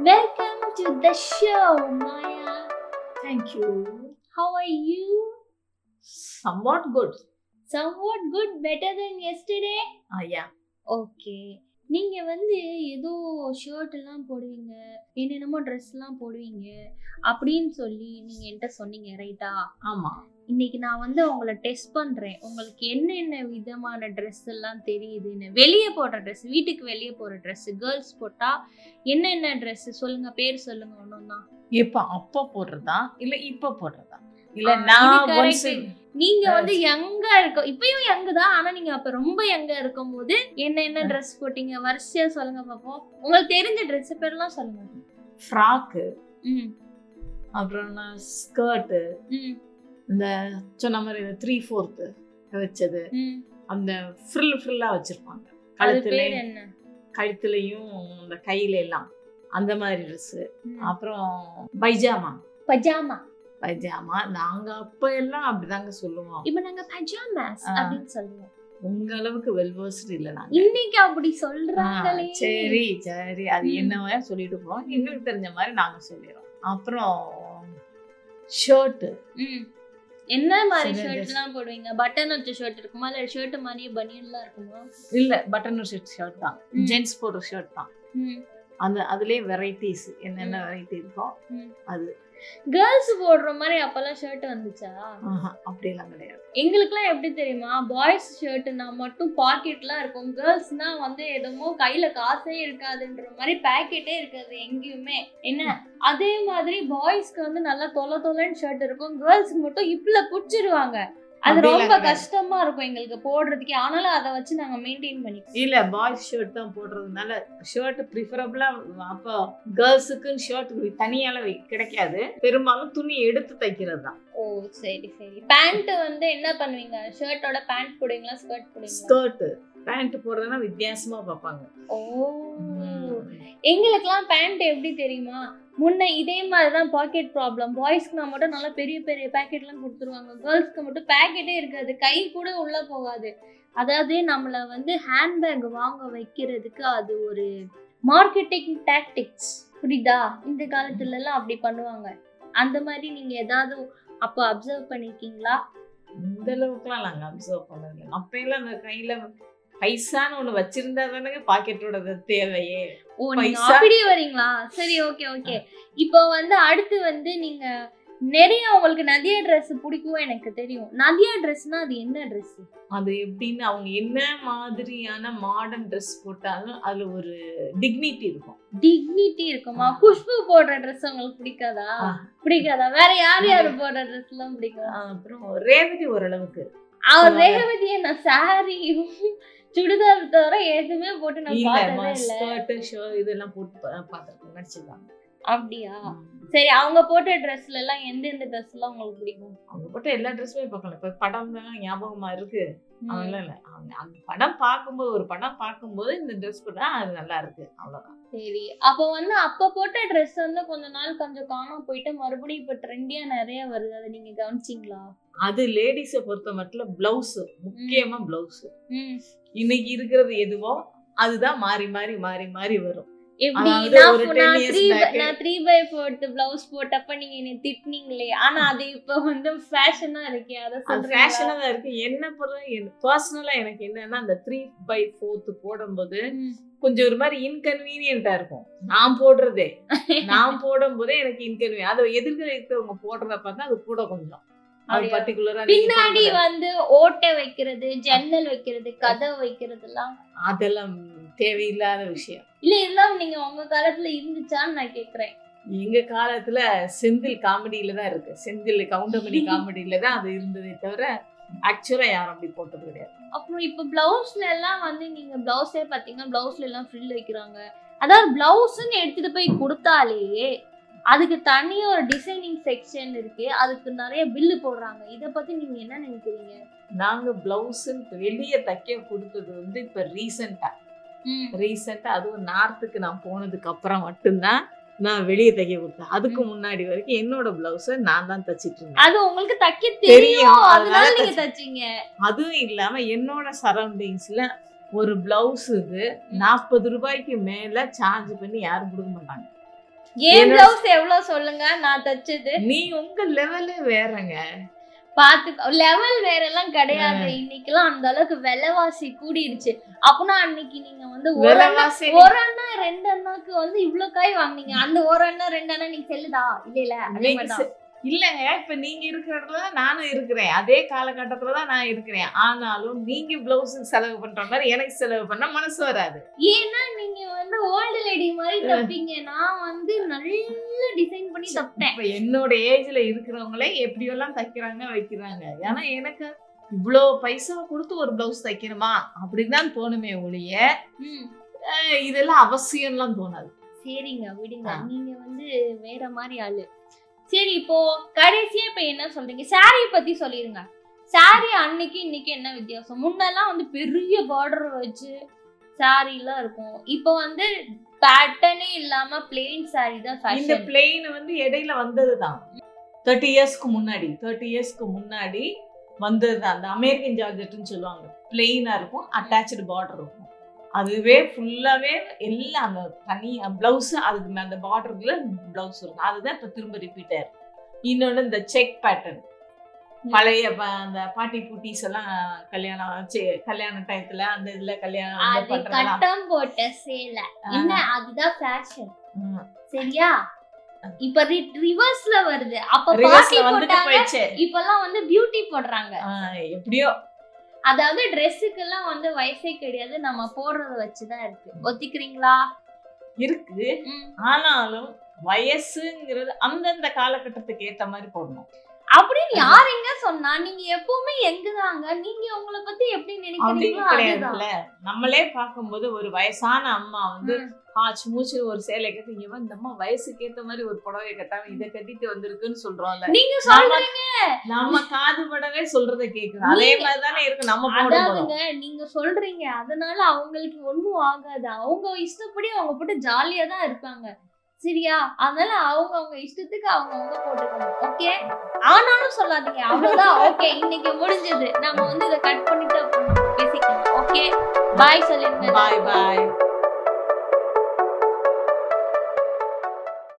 Welcome to the show, Maya. Thank you. How are you? Somewhat good. Somewhat good, better than yesterday? Ah, yeah. Okay நீங்க வந்து ஏதோ shirt எல்லாம் போடுவீங்க என்னென்னமோ dress எல்லாம் போடுவீங்க அப்படின்னு சொல்லி நீங்க என்கிட்ட சொன்னீங்க ரைட்டா ஆமா. இன்னைக்கு நான் வந்து உங்களை டெஸ்ட் பண்றேன். உங்களுக்கு என்னென்ன விதமான ட்ரெஸ் எல்லாம் தெரியுதுன்னு. வெளியே போடுற ட்ரெஸ் வீட்டுக்கு வெளியே போற ட்ரெஸ் கேர்ள்ஸ் போட்டா என்னென்ன ட்ரெஸ் சொல்லுங்க பேர் சொல்லுங்க ஒன்னொன்னா இப்ப அப்ப போடுறதா? இல்ல இப்ப போடுறதா? இல்ல நான். நீங்க வந்து யங்கா இருக்க இப்பயும் யங்கு தான் ஆனா நீங்க அப்ப ரொம்ப யங்கா இருக்கும் போது என்ன என்ன ட்ரெஸ் போட்டீங்க? வரிசையா சொல்லுங்க பாப்போம். உங்களுக்கு தெரிஞ்ச ட்ரெஸ் பேர்லாம் சொல்லுங்க. ஃப்ராக்கு அப்புறம் ஸ்கர்ட்டு இந்த சொன்ன மாதிரி த்ரீ ஃபோர்த்து வச்சது. அந்த ஃப்ரில் ஃப்ரில்லா வச்சிருப்பாங்க. கழுத்துல கழுத்துலயும் இந்த கையில எல்லாம். அந்த மாதிரி ட்ரெஸ். அப்புறம் பைஜாமா. பஜாமா. பைஜாமா? நாங்க அப்ப எல்லாம் அப்படிதாங்க சொல்லுவோம். இப்ப நாங்க பஜாமாஸ். அப்படின்னு சொல்லுவோம். உங்க அளவுக்கு வெல்வர்ஸ்ட் இல்ல நாங்க. இன்னைக்கு அப்படி சொல்றாங்களே. சரி சரி. அது ம். என்ன மாதிரி சொல்லிட்டு போறோம்? எங்களுக்கு தெரிஞ்ச மாதிரி நாங்க சொல்லிடுறோம். அப்புறம் ஷர்ட் என்ன மாதிரி சில ஷர்ட் dress. எல்லாம் போடுவீங்க? பட்டன் வச்ச ஷர்ட் இருக்குமா? இல்ல ஷர்ட் மாதிரியே பனியன்லாம் இருக்குமா? இல்ல பட்டன் ஷர்ட் ஷர்ட் தான். ஜென்ஸ் போடுற ஷர்ட் தான். அந்த அதுலயே வெரைட்டிஸ் என்னென்ன வெரைட்டி இருக்கோ. அது. கேர்ள்ஸ் போடுற மாதிரி அப்பெல்லாம் ஷர்ட் வந்துச்சா? ஆஹா, அப்படியெல்லாம் கிடையாது. எங்களுக்குலாம் எப்படி தெரியுமா? பாய்ஸ் ஷர்ட்னா மட்டும் பாக்கெட்லாம் இருக்கும். கேர்ள்ஸ்னா வந்து எதுமோ கையில காசே இருக்காதுன்ற மாதிரி பேக்கெட்டே இருக்காது எங்கேயுமே. என்ன? அதே மாதிரி பாய்ஸ்க்கு வந்து நல்லா தொலை தொலைன்னு ஷர்ட் இருக்கும். கேர்ள்ஸ்க்கு மட்டும் இப்பல புடிச்சிருவாங்க. அது ரொம்ப. கஷ்டமா இருக்கும் எங்களுக்கு போடுறதுக்கே. ஆனாலும் அதை வச்சு நாங்க மெயின்டைன் பண்ணிக்கிறோம் இல்ல பாய்ஸ் ஷர்ட் தான் போடுறதுனால ஷர்ட் ப்ரிஃபரபிளா அப்போ கேர்ள்ஸுக்குன்னு ஷர்ட் தனியால கிடைக்காது. பெரும்பாலும் துணி எடுத்து தைக்கிறது தான். ஓ சரி சரி. பேண்ட் வந்து என்ன பண்ணுவீங்க? ஷர்ட்டோட பேண்ட் போடுவீங்களா? ஸ்கர்ட் போடுவீங்களா? ஸ்கர்ட் பேண்ட் போடுறதுனா வித்தியாசமா பார்ப்பாங்க. ஓ. எங்களுக்குலாம் பேண்ட் எப்படி தெரியுமா? முன்ன இதே மாதிரி தான் பாக்கெட் ப்ராப்ளம் பாய்ஸ்க்கு மட்டும் நல்லா பெரிய பெரிய பேக்கெட்லாம் கொடுத்துருவாங்க. கேர்ள்ஸ்க்கு மட்டும் பேக்கெட்டே இருக்காது. கை கூட உள்ள போகாது. அதாவது நம்மளை வந்து ஹேண்ட்பேக் வாங்க வைக்கிறதுக்கு அது ஒரு மார்க்கெட்டிங் டாக்டிக்ஸ் புரியுதா? இந்த காலத்துல எல்லாம் அப்படி பண்ணுவாங்க. அந்த மாதிரி நீங்க ஏதாவது அப்போ அப்சர்வ் பண்ணிருக்கீங்களா? இந்த அளவுக்குலாம் நாங்கள் அப்சர்வ் பண்ணதில்லை. அப்பயெல்லாம் அந்த கையில் பைசான்னு ஒண்ணு வச்சிருந்தா தானே பாக்கெட்டோட தேவையே. ஓ நீங்க. அப்படியே வரீங்களா? சரி ஓகே ஓகே இப்போ வந்து அடுத்து வந்து நீங்க நிறைய உங்களுக்கு நதியா Dress பிடிக்கும் எனக்கு தெரியும். நதியா ட்ரெஸ்னா அது என்ன Dress? அது எப்படின்னு அவங்க என்ன மாதிரியான மாடர்ன் ட்ரெஸ் போட்டாலும் அதுல ஒரு டிக்னிட்டி இருக்கும். டிக்னிட்டி இருக்குமா. குஷ்பு போடுற Dress உங்களுக்கு பிடிக்காதா. பிடிக்காதா? வேற யார் யார் போடுற Dress எல்லாம் பிடிக்கும்? அப்புறம் ரேவதி ஓரளவுக்கு. அவர். ரேவதியை நான் சாரியும் சுடிதார் தவிர எதுவுமே போட்டு நான் பார்த்ததே இல்ல இதெல்லாம் போட்டு பார்த்திருக்கேன் நடிச்சிருக்காங்க அப்படியா? சரி அவங்க போட்ட ட்ரெஸ்ல எல்லாம் எந்தெந்த Dress எல்லாம் உங்களுக்கு பிடிக்கும்? அவங்க போட்ட எல்லா ட்ரெஸ்ஸுமே பார்க்கலாம். இப்ப படம் தான் ஞாபகமா இருக்கு. அதெல்லாம் இல்ல. அவங்க அந்த படம் பார்க்கும்போது ஒரு படம் பார்க்கும்போது இந்த ட்ரெஸ் போட்டா அது நல்லா இருக்கு. அவ்வளவுதான். சரி அப்போ வந்து அப்ப போட்ட ட்ரெஸ் வந்து கொஞ்ச நாள் கொஞ்சம் காணாம போயிட்டு மறுபடியும் இப்ப ட்ரெண்டியா நிறைய வருது. அதை நீங்க கவனிச்சிங்களா? அது லேடிஸை பொறுத்த மட்டும் பிளவுஸ் முக்கியமா பிளவுஸ் இன்னைக்கு இருக்கிறது எதுவோ அதுதான் மாறி மாறி மாறி மாறி வரும். எப்படி நான் ஒரு போ- 10 நான் years three by fourth blouse போட்டப்ப நீங்க என்ன திட்டினீங்களே. ஆனா அது இப்ப வந்து ஃபேஷனா இருக்கே அத ஃபேஷனா தான் இருக்கு. என்ன பொறுத்த பர்சனலா எனக்கு என்னன்னா அந்த த்ரீ பை ஃபோர்த் போடும்போது. கொஞ்சம் ஒரு மாதிரி இன்கன்வீனியன்ட்டா இருக்கும். நான் போடுறதே. நான் போடும்போதே எனக்கு இன்கன்வீனியன் அதை எதிர்க்க இருக்கிறவங்க போடுறத பார்த்தா அது கூட கொஞ்சம். பின்னாடி வந்து ஓட்டை வைக்கிறது ஜன்னல் வைக்கிறது கதவு வைக்கிறது எல்லாம் அதெல்லாம் தேவையில்லாத விஷயம். இல்ல இதெல்லாம் நீங்க உங்க காலத்துல இருந்துச்சான்னு நான் கேக்குறேன். எங்க காலத்துல செந்தில் காமெடியில தான் இருக்கு. செந்தில் கவுண்டமணி காமெடியில தான் அது இருந்ததே தவிர ஆக்சுவலா யாரும் அப்படி போட்டது கிடையாது. அப்புறம் இப்ப பிளவுஸ்ல எல்லாம் வந்து நீங்க பிளவுஸே பாத்தீங்கன்னா பிளவுஸ்ல எல்லாம் ஃப்ரில் வைக்கிறாங்க. அதாவது பிளவுஸ்ன்னு எடுத்துட்டு போய் கொடுத்தாலே அதுக்கு தனியா ஒரு டிசைனிங் செக்ஷன் இருக்கு. அதுக்கு நிறைய பில்லு போடுறாங்க. இத பத்தி நீங்க என்ன நினைக்கிறீங்க? நாங்க பிளவுஸ் வெளியே தைக்க கொடுத்தது வந்து இப்ப ரீசெண்டா ம். ரீசெண்டா அதுவும் நார்த்துக்கு நான் போனதுக்கு அப்புறம் மட்டும்தான் நான் வெளியே தைக்க கொடுத்தேன். அதுக்கு முன்னாடி வரைக்கும் என்னோட பிளவுஸ நான் தான் தச்சிட்டு இருந்தேன். அது உங்களுக்கு தைக்க தெரியும், அதனால நீங்க தச்சு- தச்சீங்க. அதுவும் இல்லாம என்னோட சரௌண்டிங்ஸ்ல ஒரு பிளவுஸுக்கு நாற்பது ரூபாய்க்கு மேல சார்ஜ் பண்ணி யாரும் கொடுக்க மாட்டாங்க. ஏன் பிளவுஸ் எவ்வளவு சொல்லுங்க? நான் தச்சது. நீ உங்க லெவலே வேறங்க. பாத்து லெவல் வேற எல்லாம் கிடையாது இன்னைக்கெல்லாம் அந்த அளவுக்கு விலைவாசி கூடிடுச்சு. அப்பனா அன்னைக்கு நீங்க வந்து ஒரு அண்ணா ஒரு அண்ணா ரெண்டு அண்ணாக்கு வந்து இவ்ளோ காய் வாங்குனீங்க. அந்த ஒரு அண்ணா ரெண்டு அண்ணா நீங்க செல்லுதா? இல்ல இல்ல அதே இல்லங்க இப்ப நீங்க இருக்கிற இடத்துல தான் நானும் இருக்கிறேன். அதே காலகட்டத்துல தான் நான் இருக்கிறேன். ஆனாலும் நீங்க பிளவுஸுக்கு செலவு பண்ற மாதிரி எனக்கு செலவு பண்ண மனசு வராது. ஏன்னா நீங்க வந்து ஓல்டு லேடி மாதிரி தப்பீங்க. நான் வந்து நல்ல டிசைன் பண்ணி தப்பேன். இப்ப என்னோட ஏஜ்ல இருக்கிறவங்களே எப்படியெல்லாம் தைக்கிறாங்க வைக்கிறாங்க. ஏன்னா எனக்கு இவ்வளோ பைசா கொடுத்து ஒரு பிளவுஸ் தைக்கணுமா? அப்படின்னு தான் தோணுமே ஒழிய இதெல்லாம் அவசியம்லாம் தோணாது. சரிங்க விடுங்க. நீங்க வந்து வேற மாதிரி ஆளு. சரி இப்போ கடைசியா இப்ப என்ன சொல்றீங்க? சாரியை பத்தி சொல்லிருங்க. சாரி அன்னைக்கு இன்னைக்கு என்ன வித்தியாசம்? முன்னெல்லாம் வந்து பெரிய பார்டர் வச்சு சாரிலாம் இருக்கும். இப்போ வந்து பேட்டர்னே இல்லாம பிளெயின் சாரி தான் இந்த ஃபேஷன் பிளெயின் வந்து இடையில வந்தது தான் தேர்ட்டி இயர்ஸ்க்கு முன்னாடி தேர்ட்டி இயர்ஸ்க்கு முன்னாடி வந்தது தான் அந்த அமெரிக்கன் ஜார்ஜெட்னு சொல்லுவாங்க. பிளெயினாக இருக்கும் அட்டாச்சு பார்டர் இருக்கும். அதுவே ஃபுல்லாவே எல்லாம் அந்த தனி பிளவுஸ் அதுக்கு அந்த பார்டருக்குள்ள பிளவுஸ் இருக்கும். அதுதான் இப்ப திரும்ப ரிப்பீட்டர் இன்னொன்னு இந்த செக் பேட்டர்ன் பழைய அந்த பாட்டி குட்டீஸ் எல்லாம் கல்யாணம் கல்யாண டயத்துல அந்த இதுல கல்யாணம் கட்டம் போட்ட சேலை. என்ன? அதுதான் ஃபேஷன். சரியா? இப்ப ரிவர்ஸ்ல வருது. அப்ப பாட்டி போட்டாங்க இப்பெல்லாம் வந்து பியூட்டி போடுறாங்க. எப்படியோ அதாவது ட்ரெஸ்ஸுக்கெல்லாம் வந்து வயசே கிடையாது. நம்ம போடுறத வச்சுதான் இருக்கு. ஒத்திக்கிறீங்களா? இருக்கு. ஆனாலும் வயசுங்கிறது அந்தந்த காலகட்டத்துக்கு ஏத்த மாதிரி போடணும். அப்படின்னு யாருங்க சொன்னா? நீங்க எப்பவுமே எங்கதாங்க? நீங்க உங்களை பத்தி எப்படி நினைக்கிறீங்களோ நம்மளே பார்க்கும்போது ஒரு வயசான அம்மா வந்து. ஆச்சு மூச்சு ஒரு சேலை கட்டி இங்க வந்து இந்த அம்மா வயசுக்கு ஏத்த மாதிரி ஒரு புடவை கட்டாம இதை கட்டிட்டு வந்திருக்குன்னு சொல்றோம்ல. நீங்க சொல்றீங்க. நம்ம காது படவே சொல்றதை கேக்குறோம் அதே மாதிரி தானே இருக்கு நம்ம அதாவதுங்க நீங்க சொல்றீங்க. அதனால அவங்களுக்கு ஒண்ணும் ஆகாது. அவங்க இஷ்டப்படி அவங்க போட்டு ஜாலியா தான் இருப்பாங்க. சரியா அதனால அவங்க அவங்க இஷ்டத்துக்கு அவங்க அவங்க போட்டுக்கணும். ஓகே ஆனாலும் சொல்லாதீங்க. அவ்வளவுதான். ஓகே இன்னைக்கு முடிஞ்சது. நம்ம வந்து இதை கட் பண்ணிட்டு பேசிக்கலாம். ஓகே பாய் சொல்லிருங்க. பாய் பாய்